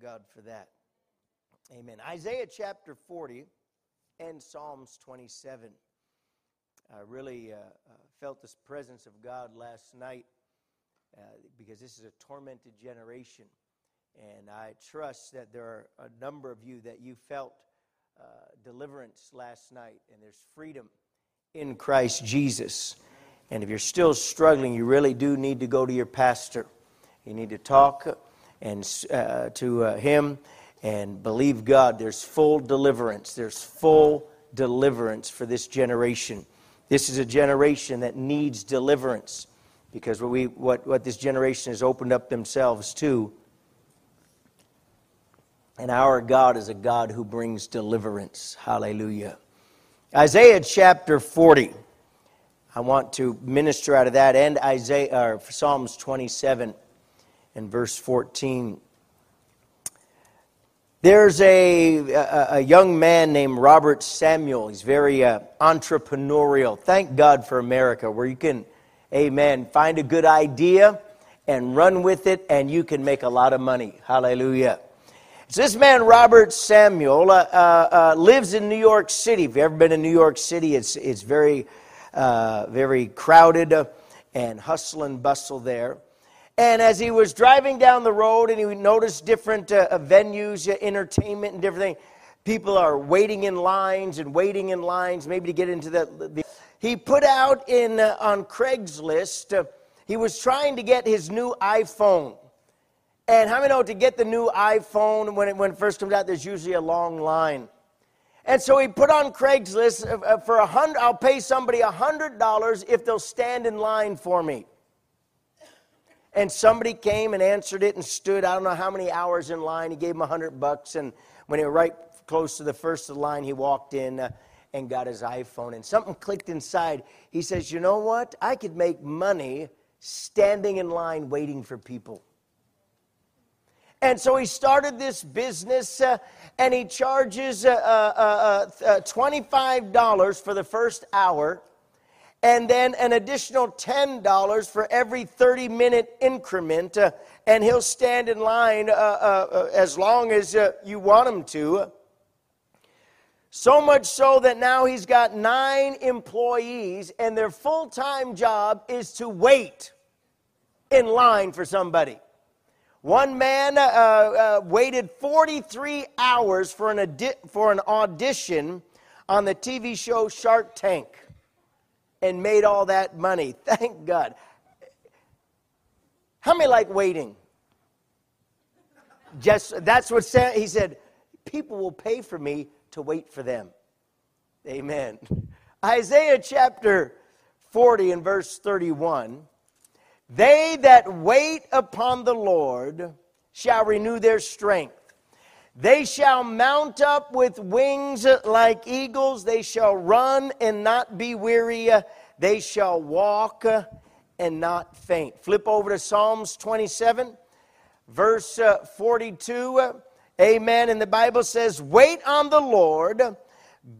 God for that. Amen. Isaiah chapter 40 and Psalms 27. I really uh, uh, felt this presence of God last night uh, because this is a tormented generation. And I trust that there are a number of you that you felt uh, deliverance last night, and there's freedom in Christ Jesus. And if you're still struggling, you really do need to go to your pastor. You need to talk and uh, to uh, him and believe God. There's full deliverance. There's full deliverance for this generation. This is a generation that needs deliverance because what, we, what, what this generation has opened up themselves to. And our God is a God who brings deliverance. Hallelujah. Isaiah chapter 40. I want to minister out of that and Isaiah or Psalms 27 and verse 14. There's a, a, a, young man named Robert Samuel. He's very uh, entrepreneurial. Thank God for America, where you can, amen, find a good idea and run with it, and you can make a lot of money. Hallelujah. So this man, Robert Samuel, uh, uh, uh lives in New York City. If you've ever been in New York City, it's, it's very, uh, very crowded and hustle and bustle there. And as he was driving down the road and he noticed different uh, venues, uh, entertainment, and different things, people are waiting in lines and waiting in lines, maybe to get into the. the he put out in uh, on Craigslist. Uh, he was trying to get his new iPhone. And how many know to get the new iPhone when it, when it first comes out, there's usually a long line. And so he put on Craigslist uh, uh, for a hundred. I'll pay somebody a hundred dollars if they'll stand in line for me. And somebody came and answered it and stood, I don't know how many hours in line. He gave him a hundred bucks. And when he was right close to the first of the line, he walked in uh, and got his iPhone. And something clicked inside. He says, You know what? I could make money standing in line waiting for people. And so he started this business uh, and he charges uh, uh, uh, uh $25 for the first hour and then an additional $10 for every 30 minute increment. Uh, and he'll stand in line uh, uh, uh as long as uh, you want him to. So much so that now he's got nine employees, and their full time job is to wait in line for somebody. One man uh, waited 43 hours for an, adi- for an audition on the TV show Shark Tank and made all that money. Thank God. How many like waiting? Just that's what he said. People will pay for me to wait for them. Amen. Isaiah chapter 40 and verse 31. They that wait upon the Lord shall renew their strength. They shall mount up with wings like eagles. They shall run and not be weary. They shall walk and not faint. Flip over to Psalms 27, verse uh, 42. Amen. And the Bible says, Wait on the Lord,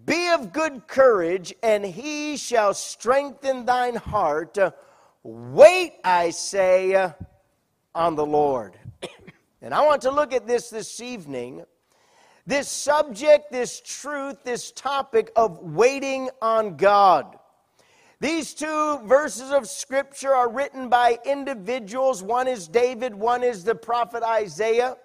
be of good courage, and he shall strengthen thine heart. Wait, I say, on the Lord. And I want to look at this this evening. This subject, this truth, this topic of waiting on God. These two verses of Scripture are written by individuals. One is David, one is the prophet Isaiah.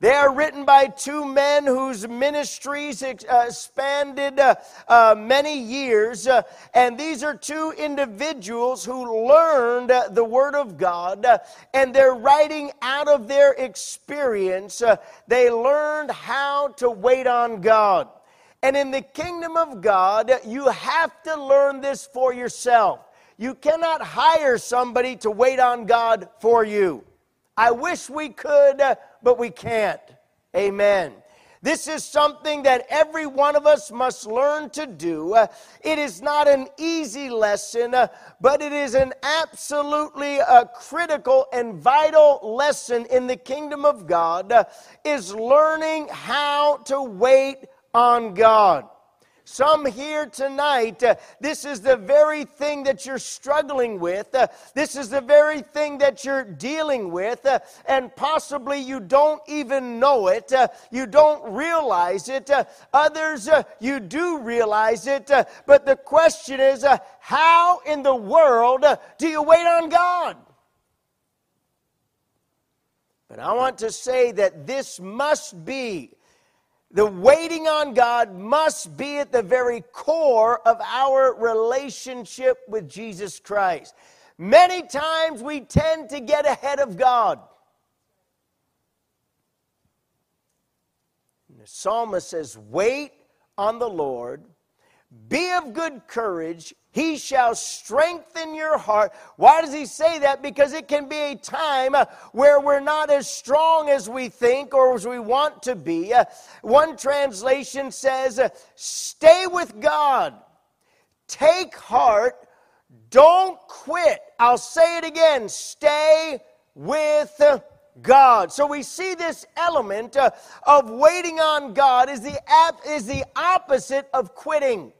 They are written by two men whose ministries expanded uh, uh, many years. Uh, and these are two individuals who learned uh, the Word of God, uh, and they're writing out of their experience. they learned how to wait on God. And in the kingdom of God, you have to learn this for yourself. You cannot hire somebody to wait on God for you. I wish we could, but we can't. Amen. This is something that every one of us must learn to do. It is not an easy lesson, but it is an absolutely uh, critical and vital lesson in the kingdom of God is learning how to wait on God. Some here tonight, uh, this is the very thing that you're struggling with. Uh, this is the very thing that you're dealing with, uh, and possibly you don't even know it. Uh, you don't realize it. Uh, others, uh, you do realize it. but the question is, how in the world do you wait on God? But I want to say that this must be the waiting on God must be at the very core of our relationship with Jesus Christ. Many times we tend to get ahead of God. And the psalmist says, Wait on the Lord, be of good courage, he shall strengthen your heart. Why does he say that? Because it can be a time where we're not as strong as we think or as we want to be. One translation says, Stay with God, take heart, don't quit. I'll say it again stay with God. So we see this element of waiting on God is the, is the opposite of quitting.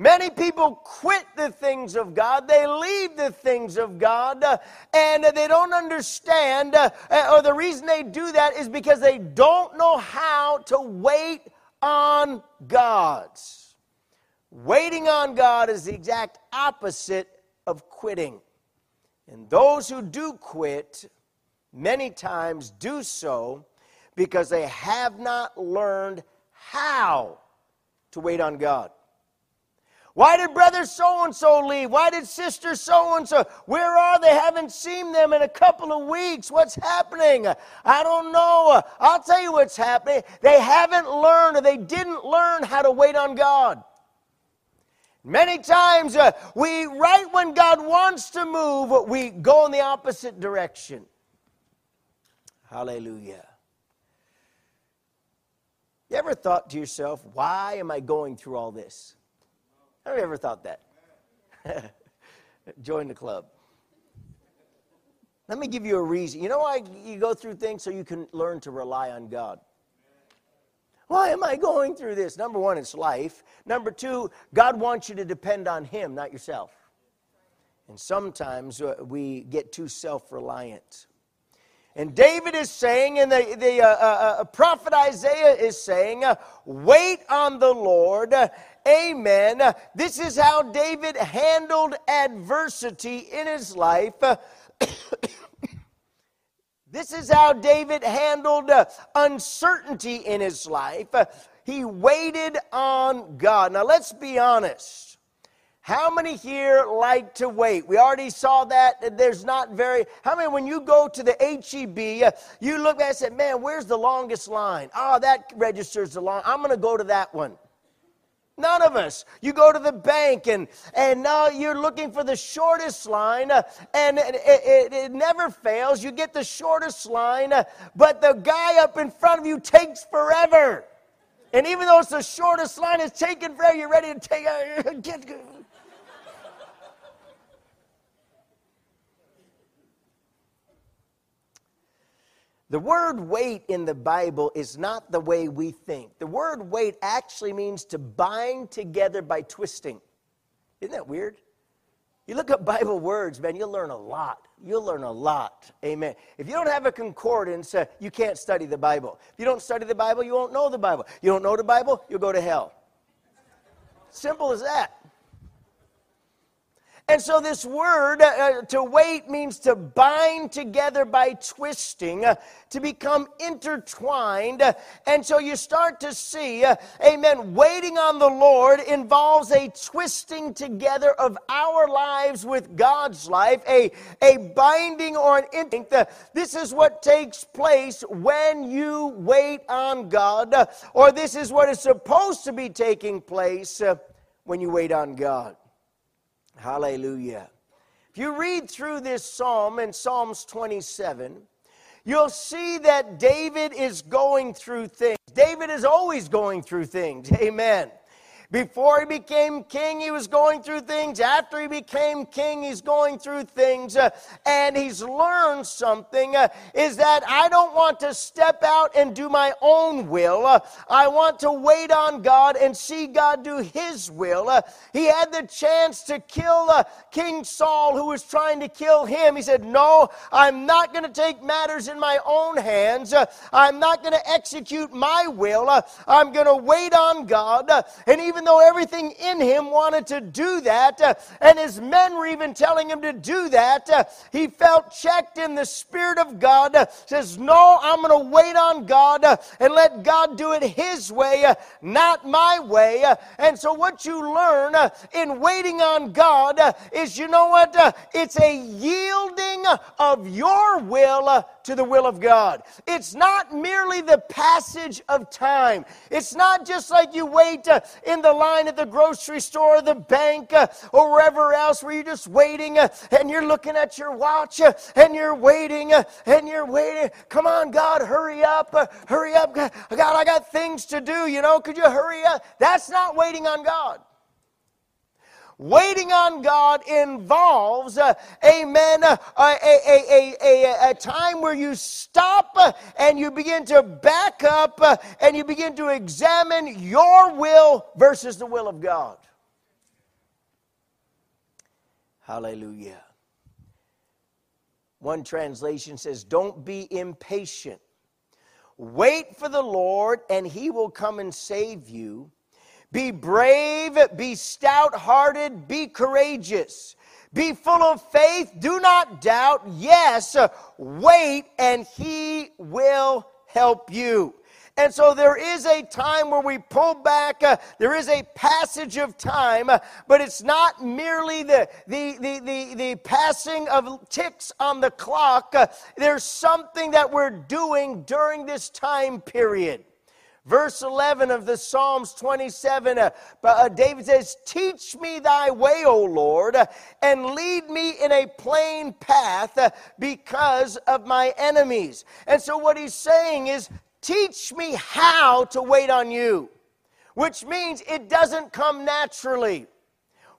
Many people quit the things of God, they leave the things of God, uh, and they don't understand, uh, uh, or the reason they do that is because they don't know how to wait on God. Waiting on God is the exact opposite of quitting. And those who do quit, many times do so because they have not learned how to wait on God. Why did brother so and so leave? Why did sister so and so? Where are they? Haven't seen them in a couple of weeks. What's happening? I don't know. I'll tell you what's happening. They haven't learned or they didn't learn how to wait on God. Many times, uh, we, right when God wants to move, we go in the opposite direction. Hallelujah. You ever thought to yourself, why am I going through all this? Have you ever thought that? Join the club. Let me give you a reason. You know why you go through things so you can learn to rely on God. Why am I going through this? Number one, it's life. Number two, God wants you to depend on Him, not yourself. And sometimes uh, we get too self reliant. And David is saying, and the, the uh, uh, uh prophet Isaiah is saying, uh, wait on the Lord Amen. This is how David handled adversity in his life. this is how David handled uh, uncertainty in his life. He waited on God. Now, let's be honest. How many here like to wait? We already saw that. There's not very. How many, when you go to the HEB, uh, you look at and say, man, where's the longest line? Oh, that registers the long. I'm going to go to that one. None of us. You go to the bank and, and now you're looking for the shortest line, uh, and it, it, it, never fails. You get the shortest line, uh, but the guy up in front of you takes forever. And even though it's the shortest line, it's taking forever. You're ready to take uh, The word wait in the Bible is not the way we think. The word wait actually means to bind together by twisting. Isn't that weird? You look up Bible words, man, you'll learn a lot. You'll learn a lot. Amen. If you don't have a concordance, uh, you can't study the Bible. If you don't study the Bible, you won't know the Bible. You don't know the Bible, you'll go to hell. Simple as that. And so, this word uh, uh, to wait means to bind together by twisting, uh, to become intertwined. And so, you start to see, uh, amen, waiting on the Lord involves a twisting together of our lives with God's life, a, a binding or an inting. This is what takes place when you wait on God, or this is what is supposed to be taking place uh, when you wait on God. Hallelujah. If you read through this psalm in Psalms 27, you'll see that David is going through things. David is always going through things. Amen. Before he became king, he was going through things. After he became king, he's going through things. Uh, and he's learned something uh, is that I don't want to step out and do my own will. Uh, I want to wait on God and see God do his will. He had the chance to kill King Saul, who was trying to kill him. He said, No, I'm not going to take matters in my own hands. I'm not going to execute my will. I'm going to wait on God. and even even though everything in him wanted to do that, uh, and his men were even telling him to do that, uh, he felt checked in the Spirit of God. Uh, says, No, I'm going to wait on God uh, and let God do it his way, uh, not my way. Uh, and so, what you learn in waiting on God is you know what? it's a yielding of your will to the will of God. It's not merely the passage of time. It's not just like you wait in the line at the grocery store, the bank, uh, or wherever else where you're just waiting uh, and you're looking at your watch uh, and you're waiting and you're waiting. Come on, God, hurry up, hurry up. God, I got things to do, you know, could you hurry up? That's not waiting on God. Waiting on God involves, uh, amen, uh, a, a, a, a, time where you stop uh, and you begin to back up uh, and you begin to examine your will versus the will of God. Hallelujah. One translation says, Don't be impatient. Wait for the Lord, and he will come and save you. Be brave, be stout hearted, be courageous. Be full of faith, do not doubt. Yes, wait, and he will help you. And so there is a time where we pull back. Uh, there is a passage of time, uh, but it's not merely the, the, the, the, the passing of ticks on the clock. Uh, there's something that we're doing during this time period. Verse 11 of the Psalms 27, uh, uh, David says, Teach me thy way, O Lord, and lead me in a plain path uh, because of my enemies. And so, what he's saying is, Teach me how to wait on you, which means it doesn't come naturally.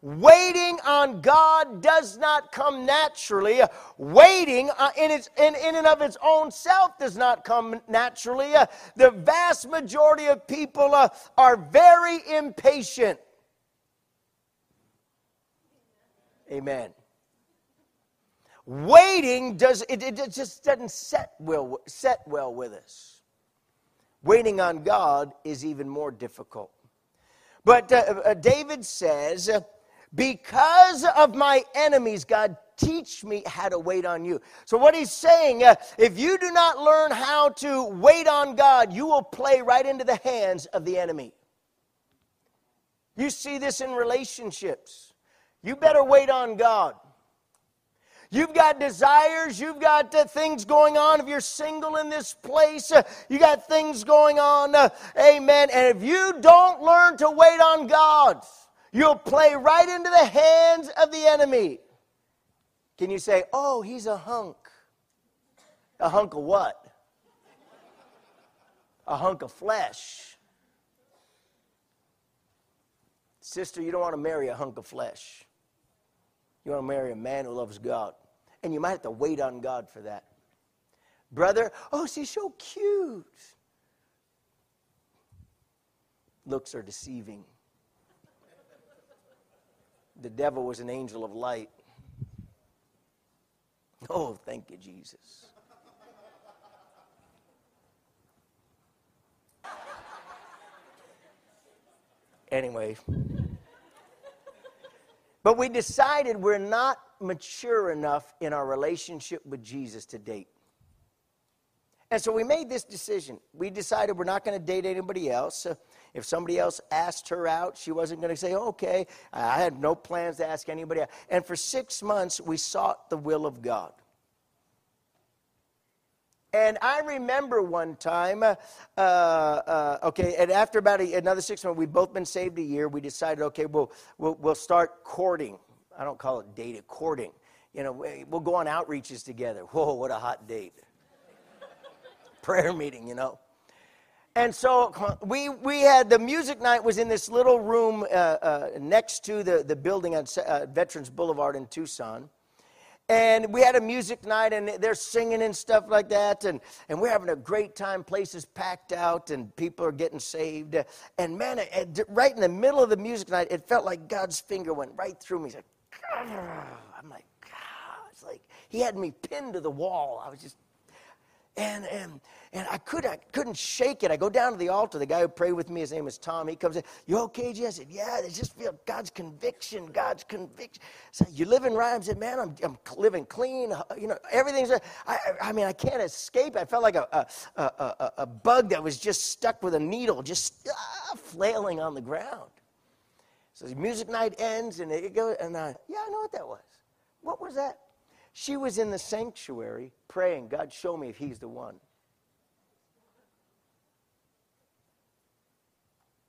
Waiting on God does not come naturally. Waiting uh, in, its, in, in and of its own self does not come naturally. The vast majority of people uh, are very impatient. Amen. Waiting does it, it just doesn't set well set well with us. Waiting on God is even more difficult. But uh, uh, David says because of my enemies, God, teach me how to wait on you. So, what he's saying, uh, if you do not learn how to wait on God, you will play right into the hands of the enemy. You see this in relationships. You better wait on God. You've got desires, you've got uh, things going on. If you're single in this place, uh, you got things going on. Uh, amen. And if you don't learn to wait on God, You'll play right into the hands of the enemy. Can you say, oh, he's a hunk? A hunk of what? A hunk of flesh. Sister, you don't want to marry a hunk of flesh. You want to marry a man who loves God. And you might have to wait on God for that. Brother, oh, she's so cute. Looks are deceiving the devil was an angel of light. Oh, thank you, Jesus. Anyway, but we decided we're not mature enough in our relationship with Jesus to date. And so we made this decision. We decided we're not going to date anybody else. If somebody else asked her out, she wasn't going to say, okay. I had no plans to ask anybody out. And for six months, we sought the will of God. And I remember one time, uh, uh, okay, and after about a, another six months, we'd both been saved a year. We decided, okay, we'll, we'll, we'll start courting. I don't call it dating, courting. You know, we'll go on outreaches together. Whoa, what a hot date. Prayer meeting, you know. And so we, we had the music night was in this little room uh, uh, next to the, the building on uh, Veterans Boulevard in Tucson. And we had a music night, and they're singing and stuff like that. And, and we're having a great time. Places packed out, and people are getting saved. And man, right in the middle of the music night, it felt like God's finger went right through me. He's like, I'm like, God. It's like he had me pinned to the wall. I was just and, and, and I, could, I couldn't shake it. I go down to the altar. The guy who prayed with me, his name is Tom. He comes in. You okay, Jay? I said, Yeah, I just feel God's conviction. God's conviction. So you live in right? I said, Man, I'm, I'm living clean. You know, everything's. I, I mean, I can't escape. I felt like a, a, a, a bug that was just stuck with a needle, just ah, flailing on the ground. So the music night ends, and it goes, and I, yeah, I know what that was. What was that? She was in the sanctuary praying, God, show me if he's the one.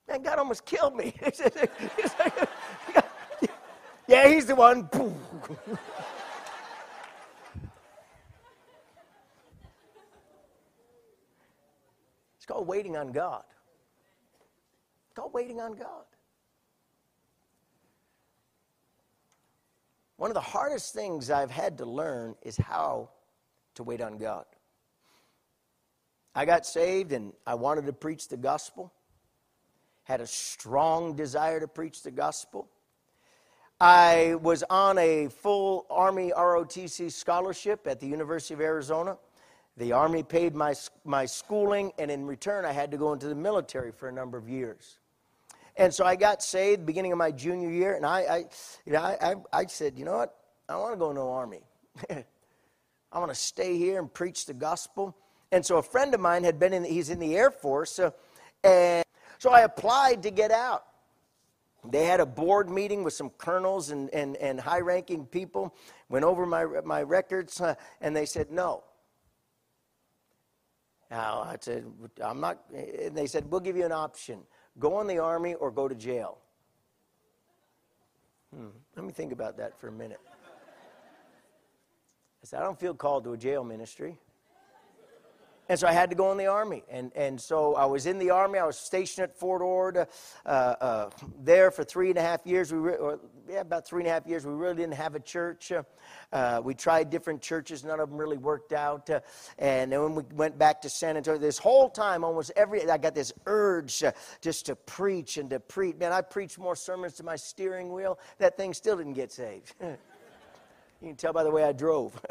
And God almost killed me. yeah, he's the one. it's called waiting on God. It's called waiting on God. One of the hardest things I've had to learn is how to wait on God. I got saved and I wanted to preach the gospel, had a strong desire to preach the gospel. I was on a full Army ROTC scholarship at the University of Arizona. The Army paid my, my schooling, and in return, I had to go into the military for a number of years. And so I got saved beginning of my junior year, and I, I, you know, I, I, said, you know what? I want to go into the army. I want to stay here and preach the gospel. And so a friend of mine had been in, the, he's in the Air Force, uh, and so I applied to get out. They had a board meeting with some colonels and, and, and high ranking people, went over my, my records, and they said no. Now, I said, I'm not, and they said, we'll give you an option go in the army or go to jail. Hmm, let me think about that for a minute. I said, I don't feel called to a jail ministry. And so I had to go in the Army. And, and so I was in the Army. I was stationed at Fort Ord uh, uh, there for three and a half years. We yeah, about three and a half years. We really didn't have a church. Uh, we tried different churches. None of them really worked out. Uh, and then when we went back to San Antonio, this whole time, almost every, I got this urge uh, just to preach and to preach. Man, I preached more sermons to my steering wheel. That thing still didn't get saved. you can tell by the way I drove.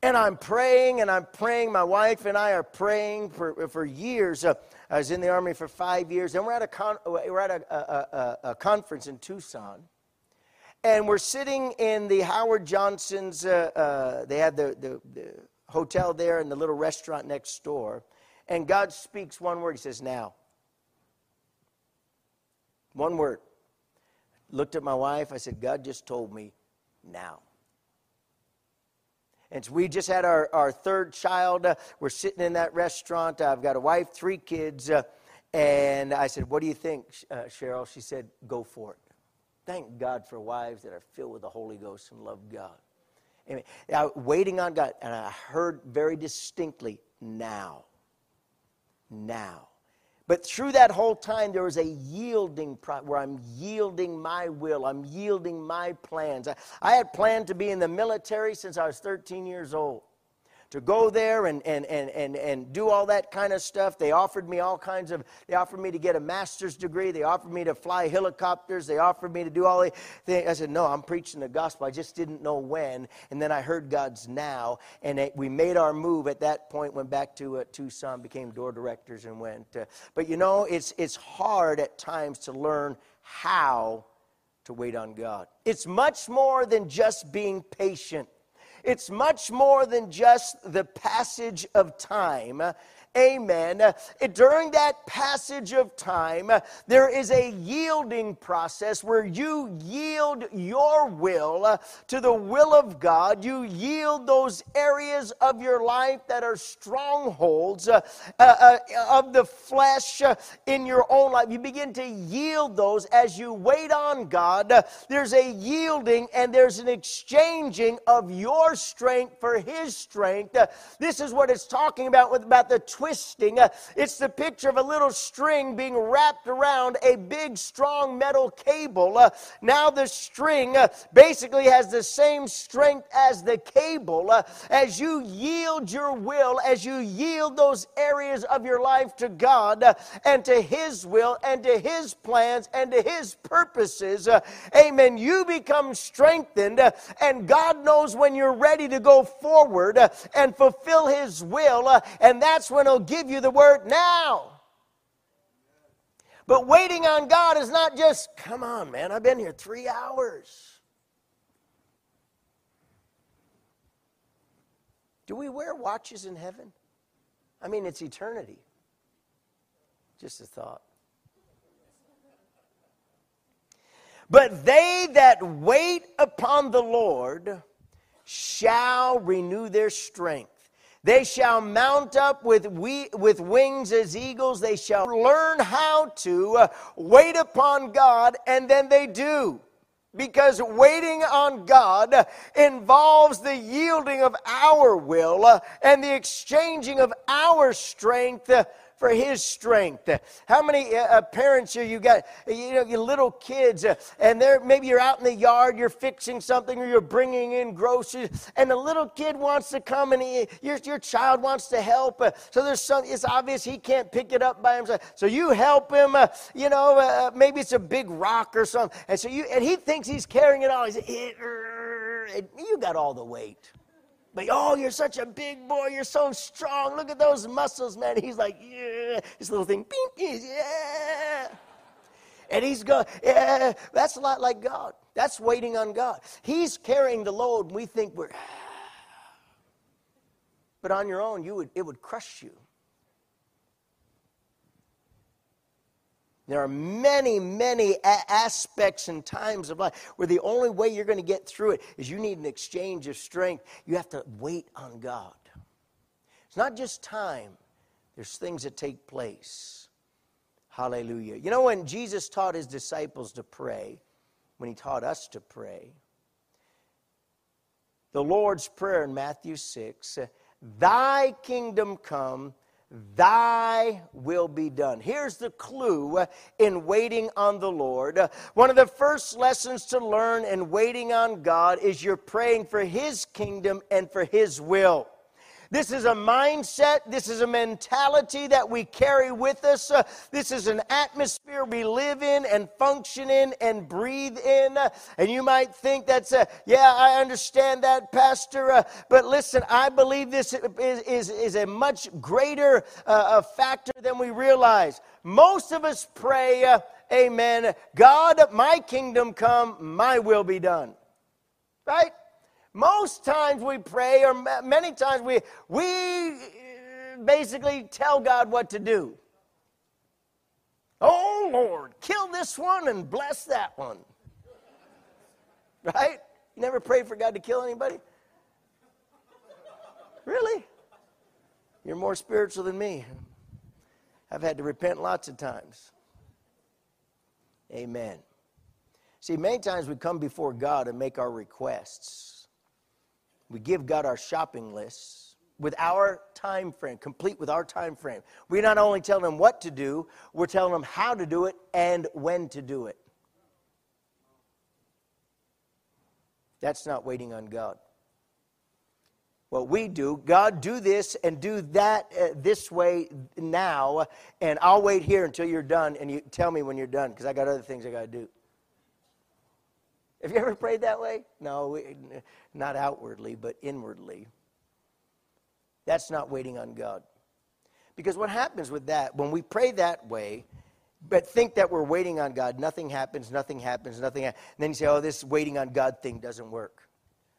And I'm praying and I'm praying. My wife and I are praying for, for years. I was in the Army for five years. And we're at a, con- we're at a, a, a, conference in Tucson. And we're sitting in the Howard Johnson's, uh, uh, they had the, the, the hotel there and the little restaurant next door. And God speaks one word. He says, Now. One word. Looked at my wife. I said, God just told me, now. And so we just had our, our third child. We're sitting in that restaurant. I've got a wife, three kids. Uh, and I said, What do you think, uh, Cheryl? She said, Go for it. Thank God for wives that are filled with the Holy Ghost and love God. Amen. I, waiting on God, and I heard very distinctly, Now. Now. But through that whole time, there was a yielding pro- where I'm yielding my will, I'm yielding my plans. I, I had planned to be in the military since I was 13 years old to go there and, and, and, and, and do all that kind of stuff. They offered me all kinds of, they offered me to get a master's degree. They offered me to fly helicopters. They offered me to do all the things. I said, no, I'm preaching the gospel. I just didn't know when. And then I heard God's now. And it, we made our move at that point, went back to uh, Tucson, became door directors and went. Uh, but you know, it's, it's hard at times to learn how to wait on God. It's much more than just being patient. It's much more than just the passage of time. Amen. During that passage of time, there is a yielding process where you yield your will to the will of God. You yield those areas of your life that are strongholds uh, uh, of the flesh uh, in your own life. You begin to yield those as you wait on God. There's a yielding and there's an exchanging of your strength for His strength. This is what it's talking about with about the twisting. Uh, it's the picture of a little string being wrapped around a big, strong metal cable. Uh, now the string uh, basically has the same strength as the cable. As you yield your will, as you yield those areas of your life to God and to His will and to His plans and to His purposes, amen, you become strengthened. and God knows when you're ready to go forward and fulfill His will. and that's when He'll give you the word now. But waiting on God is not just, come on, man, I've been here three hours. Do we wear watches in heaven? I mean, it's eternity. Just a thought. But they that wait upon the Lord shall renew their strength. They shall mount up with, we, with wings as eagles. They shall learn how to uh, wait upon God, and then they do. Because waiting on God involves the yielding of our will uh, and the exchanging of our strength uh, for his strength. How many uh, uh, parents here you got, you know, your little kids, uh, and they're, maybe you're out in the yard, you're fixing something, or you're bringing in groceries, and the little kid wants to come and he, your, your child wants to help. Uh, so there's some, it's obvious he can't pick it up by himself. So you help him, uh, you know, uh, maybe it's a big rock or something. And so you, and he thinks he's carrying it all. He's, and you got all the weight. But oh, you're such a big boy. You're so strong. Look at those muscles, man. He's like, yeah. This little thing, beep, yeah. And he's going, yeah. That's a lot like God. That's waiting on God. He's carrying the load, and we think we're. But on your own, you would, it would crush you. There are many, many a- aspects and times of life where the only way you're going to get through it is you need an exchange of strength. You have to wait on God. It's not just time, there's things that take place. Hallelujah. You know, when Jesus taught his disciples to pray, when he taught us to pray, the Lord's Prayer in Matthew 6 Thy kingdom come Thy will be done. Here's the clue in waiting on the Lord. One of the first lessons to learn in waiting on God is you're praying for His kingdom and for His will. This is a mindset, this is a mentality that we carry with us. Uh, this is an atmosphere we live in and function in and breathe in. Uh, and you might think that's, a, yeah, I understand that, Pastor. Uh, but listen, I believe this is, is, is a much greater uh, factor than we realize. Most of us pray, uh, Amen, God, my kingdom come, my will be done. Right? Most times we pray, or many times we, we uh, basically tell God what to do. Oh, Lord, kill this one and bless that one. Right? You never prayed for God to kill anybody? Really? You're more spiritual than me. I've had to repent lots of times. Amen. See, many times we come before God and make our requests. We give God our shopping lists with our time frame, complete with our time frame. We not only tell them what to do, we're telling them how to do it and when to do it. That's not waiting on God. What we do, God, do this and do that uh, this way now, and I'll wait here until you're done, and you tell me when you're done because I got other things I got to do. Have you ever prayed that way? No, not outwardly, but inwardly. That's not waiting on God. Because what happens with that, when we pray that way, but think that we're waiting on God, nothing happens, nothing happens, nothing happens. And then you say, oh, this waiting on God thing doesn't work.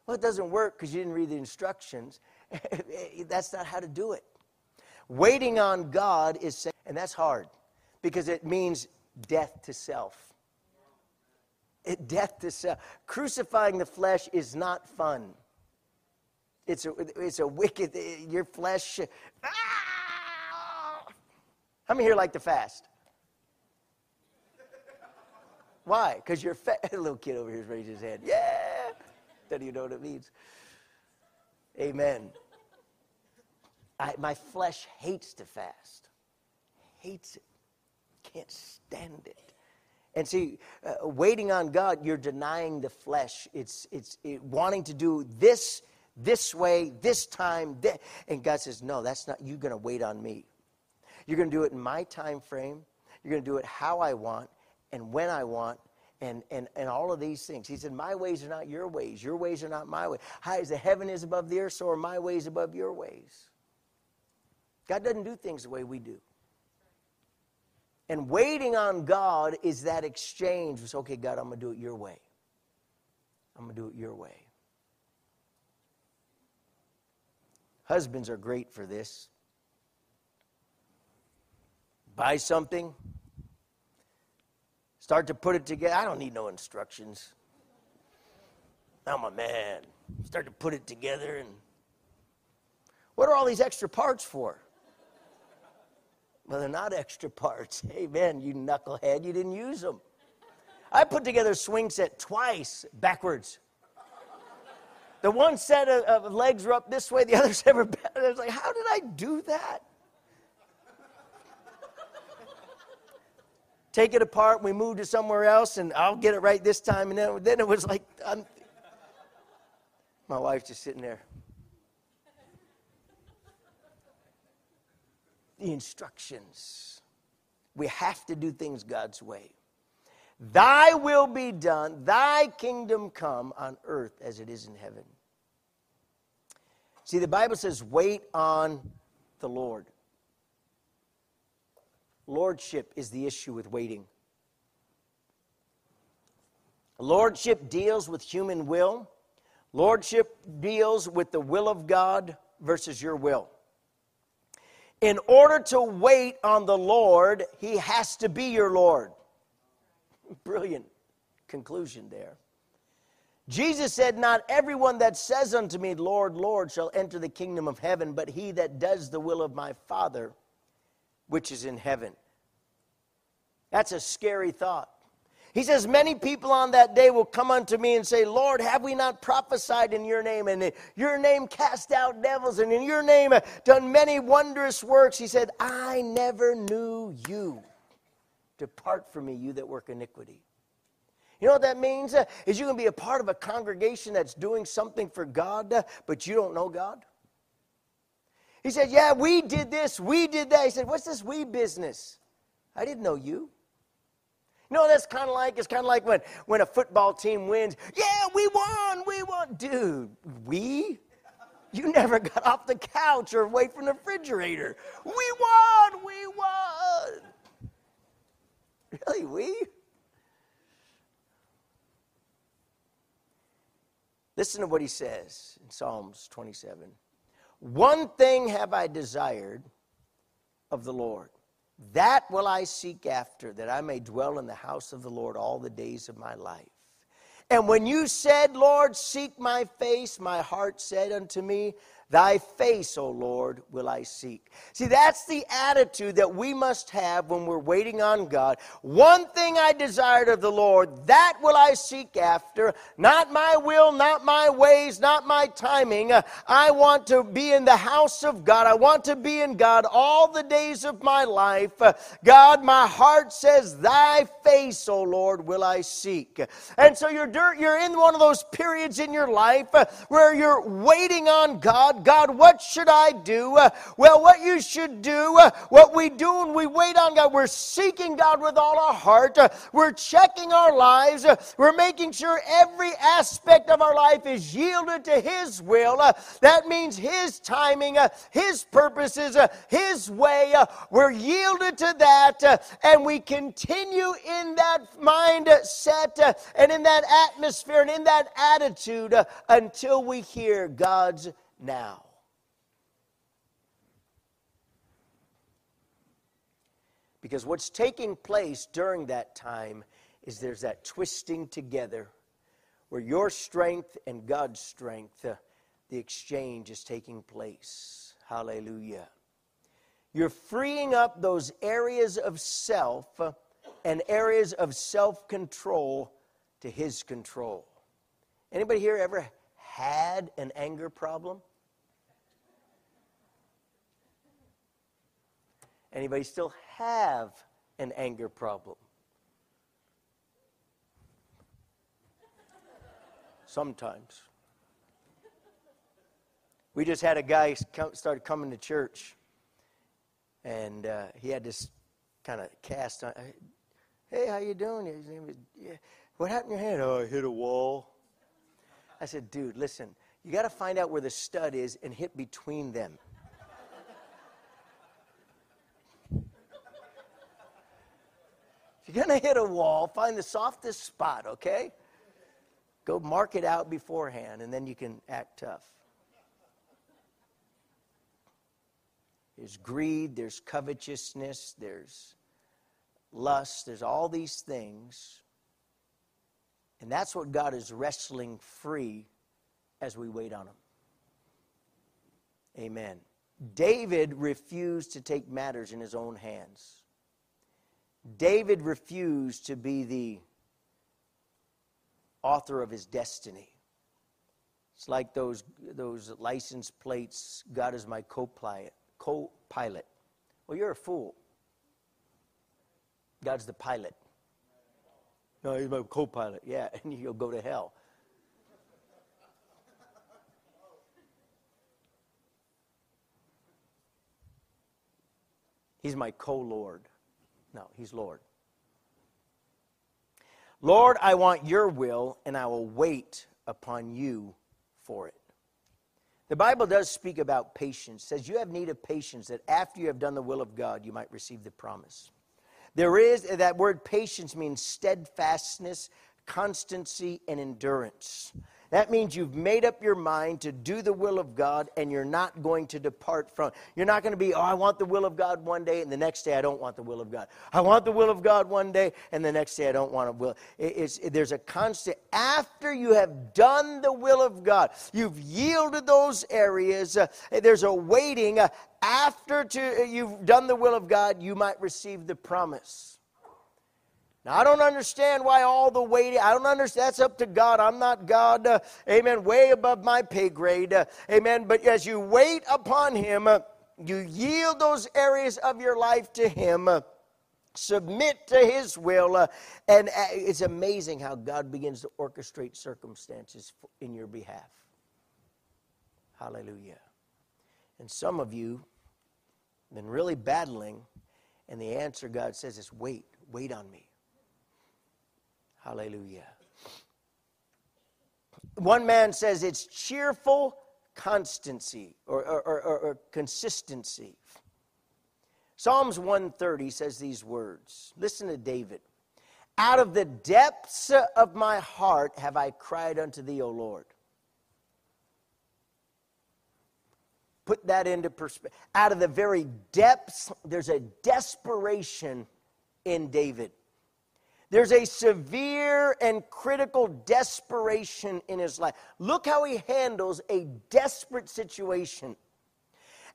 Well, it doesn't work because you didn't read the instructions. that's not how to do it. Waiting on God is, and that's hard because it means death to self it, death to self. Crucifying the flesh is not fun. It's a, it's a wicked, your flesh. Ah! How many here like to fast? Why? Because you're fat. A little kid over here is raising his hand. Yeah. Doesn't even know what it means. Amen. I, my flesh hates to fast, hates it, can't stand it. And see, uh, waiting on God, you're denying the flesh. It's, it's it, wanting to do this this way, this time. This. And God says, No, that's not, you're going to wait on me. You're going to do it in my time frame. You're going to do it how I want and when I want and, and, and all of these things. He said, My ways are not your ways. Your ways are not my ways. High as the heaven is above the earth, so are my ways above your ways. God doesn't do things the way we do. And waiting on God is that exchange. It's okay, God, I'm going to do it your way. I'm going to do it your way. Husbands are great for this. Buy something, start to put it together. I don't need no instructions. I'm a man. Start to put it together and what are all these extra parts for? Well, they're not extra parts. Amen, you knucklehead. You didn't use them. I put together a swing set twice backwards. The one set of, of legs were up this way, the other set were back. I was like, how did I do that? Take it apart, we move to somewhere else, and I'll get it right this time. And then, then it was like, I'm, my wife's just sitting there. The instructions. We have to do things God's way. Thy will be done, thy kingdom come on earth as it is in heaven. See, the Bible says, wait on the Lord. Lordship is the issue with waiting. Lordship deals with human will. Lordship deals with the will of God versus your will in order to wait on the Lord, he has to be your Lord. Brilliant conclusion there. Jesus said, Not everyone that says unto me, Lord, Lord, shall enter the kingdom of heaven, but he that does the will of my Father which is in heaven. That's a scary thought. He says, Many people on that day will come unto me and say, Lord, have we not prophesied in your name? And in your name cast out devils, and in your name done many wondrous works. He said, I never knew you. Depart from me, you that work iniquity. You know what that means? Uh, is you can be a part of a congregation that's doing something for God, uh, but you don't know God. He said, Yeah, we did this, we did that. He said, What's this we business? I didn't know you. You know, that's kind of like, it's kind of like when, when a football team wins. Yeah, we won, we won. Dude, we? You never got off the couch or away from the refrigerator. We won, we won. Really, we? Listen to what he says in Psalms 27. One thing have I desired of the Lord that will I seek after, that I may dwell in the house of the Lord all the days of my life. And when you said, Lord, seek my face, my heart said unto me, Thy face, O Lord, will I seek. See, that's the attitude that we must have when we're waiting on God. One thing I desired of the Lord, that will I seek after. Not my will, not my ways, not my timing. I want to be in the house of God. I want to be in God all the days of my life. God, my heart says, Thy face, O Lord, will I seek. And so you're, you're in one of those periods in your life where you're waiting on God. God, what should I do? Uh, well, what you should do, uh, what we do when we wait on God, we're seeking God with all our heart. Uh, we're checking our lives. Uh, we're making sure every aspect of our life is yielded to His will. Uh, that means His timing, uh, His purposes, His way. we're yielded to that, and we continue in that mindset and in that atmosphere and in that attitude until we hear God's now. Because what's taking place during that time is there's that twisting together where your strength and God's strength, uh, the exchange is taking place. Hallelujah. You're freeing up those areas of self uh, and areas of self control to His control. Anybody here ever had an anger problem? Anybody still have an anger problem? Sometimes. We just had a guy started coming to church, and uh, he had this kind of cast on. Hey, how you doing? His name was, yeah. What happened to your hand? Oh, I hit a wall. I said, dude, listen, you got to find out where the stud is and hit between them. You're going to hit a wall, find the softest spot, okay? Go mark it out beforehand, and then you can act tough. There's greed, there's covetousness, there's lust, there's all these things. And that's what God is wrestling free as we wait on Him. Amen. David refused to take matters in his own hands. David refused to be the author of his destiny. It's like those, those license plates God is my co pilot. Well, you're a fool. God's the pilot. No, he's my co pilot. Yeah, and you'll go to hell. He's my co Lord. No, he's Lord. Lord, I want your will, and I will wait upon you for it. The Bible does speak about patience. It says you have need of patience that after you have done the will of God, you might receive the promise. There is that word patience means steadfastness, constancy, and endurance. That means you've made up your mind to do the will of God and you're not going to depart from. You're not going to be, oh, I want the will of God one day and the next day I don't want the will of God. I want the will of God one day and the next day I don't want a will. It's, there's a constant, after you have done the will of God, you've yielded those areas, uh, there's a waiting. Uh, after to, you've done the will of God, you might receive the promise. Now, I don't understand why all the waiting, I don't understand. That's up to God. I'm not God. Uh, amen. Way above my pay grade. Uh, amen. But as you wait upon Him, uh, you yield those areas of your life to Him, uh, submit to His will, uh, and uh, it's amazing how God begins to orchestrate circumstances in your behalf. Hallelujah. And some of you have been really battling, and the answer God says is wait, wait on me. Hallelujah. One man says it's cheerful constancy or, or, or, or, consistency. Psalms 130 says these words. Listen to David. Out of the depths of my heart have I cried unto thee, O Lord. Put that into perspective. Out of the very depths, there's a desperation in David. There's a severe and critical desperation in his life. Look how he handles a desperate situation.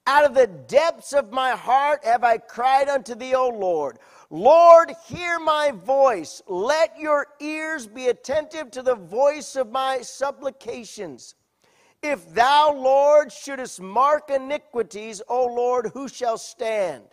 Out of the depths of my heart have I cried unto thee, O Lord. Lord, hear my voice. Let your ears be attentive to the voice of my supplications. If thou, Lord, shouldest mark iniquities, O Lord, who shall stand?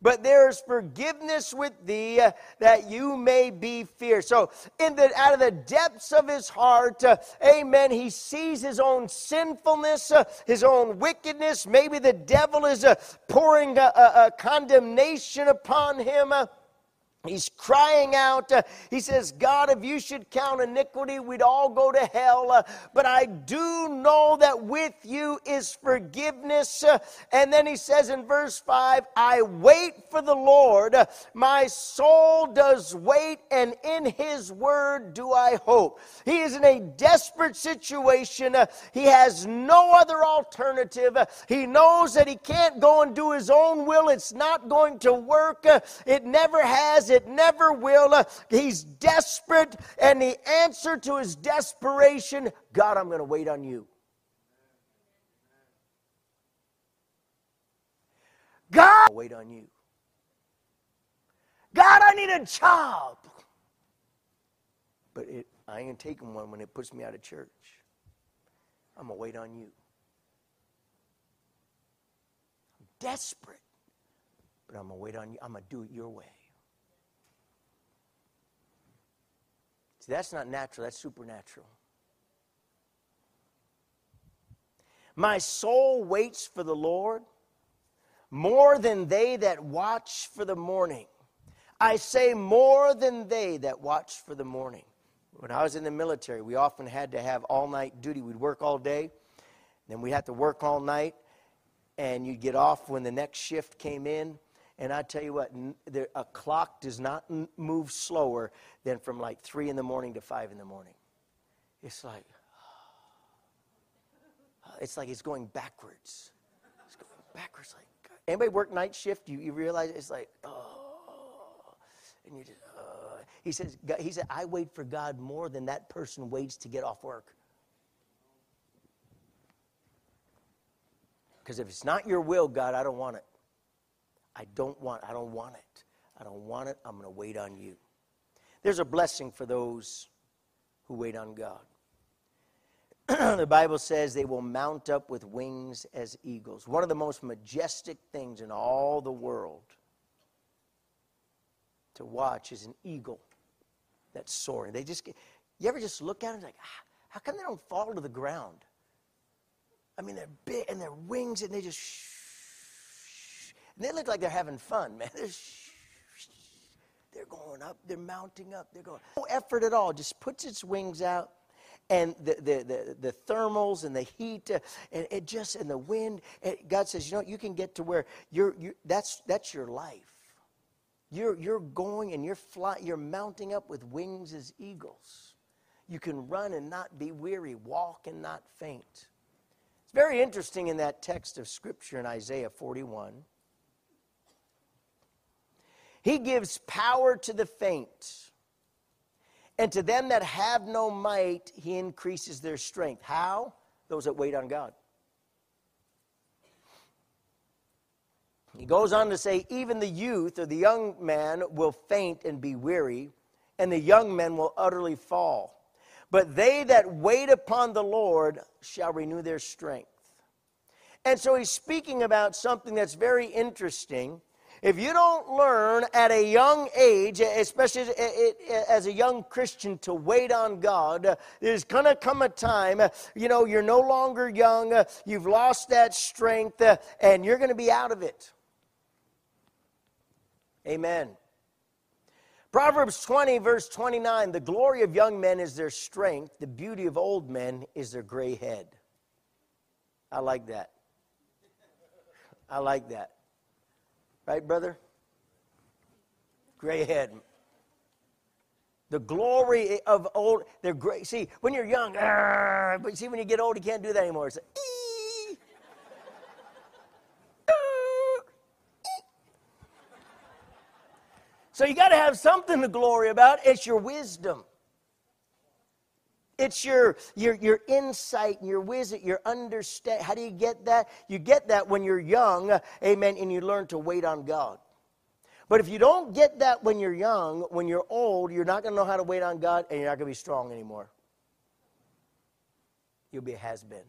But there is forgiveness with thee uh, that you may be feared. So, in the out of the depths of his heart, uh, amen, he sees his own sinfulness, uh, his own wickedness. Maybe the devil is uh, pouring a, a, a, condemnation upon him. He's crying out. Uh, he says, God, if you should count iniquity, we'd all go to hell. Uh, but I do know that with you is forgiveness. Uh, and then he says in verse 5, I wait for the Lord. My soul does wait, and in his word do I hope. He is in a desperate situation. He has no other alternative. He knows that he can't go and do his own will. It's not going to work. It never has. It never will. He's desperate, and the answer to his desperation God, I'm going to wait on you. God, wait on you. God, I need a job. But it, I ain't taking one when it puts me out of church. I'm going to wait on you. I'm desperate. but I'm going to wait on you. I'm going to do it your way. See, that's not natural, that's supernatural. My soul waits for the Lord more than they that watch for the morning. I say more than they that watch for the morning. When I was in the military, we often had to have all night duty. We'd work all day, then we'd have to work all night, and you'd get off when the next shift came in. And I tell you what, a clock does not move slower than from like 3 in the morning to 5 in the morning. It's like, it's like it's going backwards. It's going backwards. Like anybody work night shift? You, you realize it's like oh, and you just. Uh. He says. He said, I wait for God more than that person waits to get off work. Because if it's not your will, God, I don't want it. I don't want. I don't want it. I don't want it. I'm going to wait on you. There's a blessing for those who wait on God. the Bible says they will mount up with wings as eagles. One of the most majestic things in all the world to watch is an eagle that's soaring. They just get, you ever just look at them like, ah, how come they don't fall to the ground? I mean, they're big and their wings and they just they look like they're having fun, man. They're, shh, they're going up, they're mounting up, they're going. No effort at all, just puts its wings out and the, the, the, the, thermals and the heat uh, and it just and the wind god says you know you can get to where you're, you that's that's your life. You're, you're going and you're flying you're mounting up with wings as eagles. You can run and not be weary walk and not faint. It's very interesting in that text of scripture in isaiah 41 he gives power to the faint and to them that have no might, he increases their strength. How? Those that wait on God. He goes on to say, even the youth or the young man will faint and be weary, and the young men will utterly fall. But they that wait upon the Lord shall renew their strength. And so he's speaking about something that's very interesting if you don't learn at a young age, especially as a young Christian, to wait on God, there's going to come a time, you know, you're no longer young, you've lost that strength, and you're going to be out of it. Amen. Proverbs 20, verse 29 The glory of young men is their strength, the beauty of old men is their gray head. I like that. I like that. Right, brother? Gray head. The glory of old, they're great. See, when you're young, but see, when you get old, you can't do that anymore. It's like, So you got to have something to glory about. It's your wisdom. It's your, your, your insight and your wisdom, your understand. How do you get that? You get that when you're young, amen, and you learn to wait on God. But if you don't get that when you're young, when you're old, you're not going to know how to wait on God and you're not going to be strong anymore. You'll be a has been.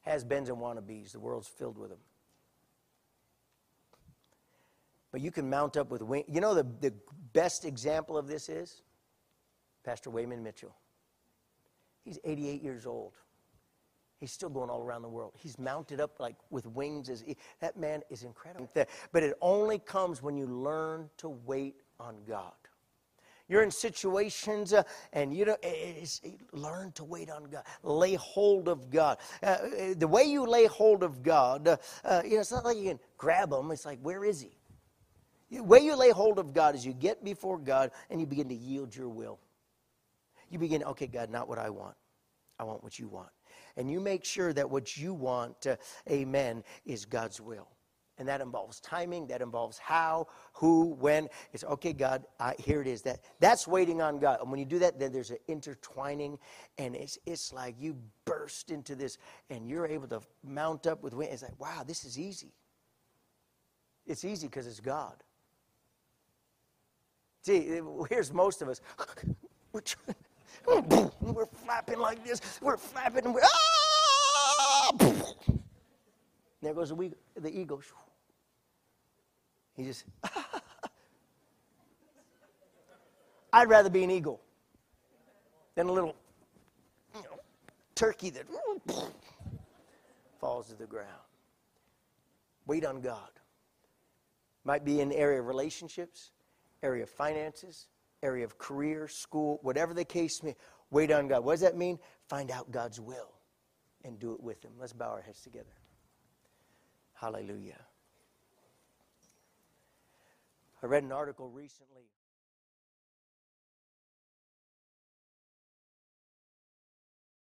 Has beens and wannabes. The world's filled with them. But you can mount up with wings. You know the, the best example of this is? Pastor Wayman Mitchell. He's 88 years old. He's still going all around the world. He's mounted up like with wings. As he, that man is incredible. But it only comes when you learn to wait on God. You're in situations uh, and you know, learn to wait on God. Lay hold of God. Uh, uh, the way you lay hold of God, uh, uh, you know, it's not like you can grab him. It's like, where is he? The way you lay hold of God is you get before God and you begin to yield your will you begin, okay, God, not what I want. I want what you want. And you make sure that what you want, uh, amen, is God's will. And that involves timing, that involves how, who, when. It's okay, God, here it is. That, that's waiting on God. And when you do that, then there's an intertwining, and it's, it's like you burst into this, and you're able to mount up with wind. It's like, wow, this is easy. It's easy because it's God. See, here's most of us. we're flapping like this. We're flapping and we're, ah! There goes the, the eagle. He just, I'd rather be an eagle than a little you know, turkey that falls to the ground. Wait on God. Might be in the area of relationships, area of finances, area of career, school, whatever the case may. Wait on God. What does that mean? Find out God's will and do it with Him. Let's bow our heads together. Hallelujah. I read an article recently.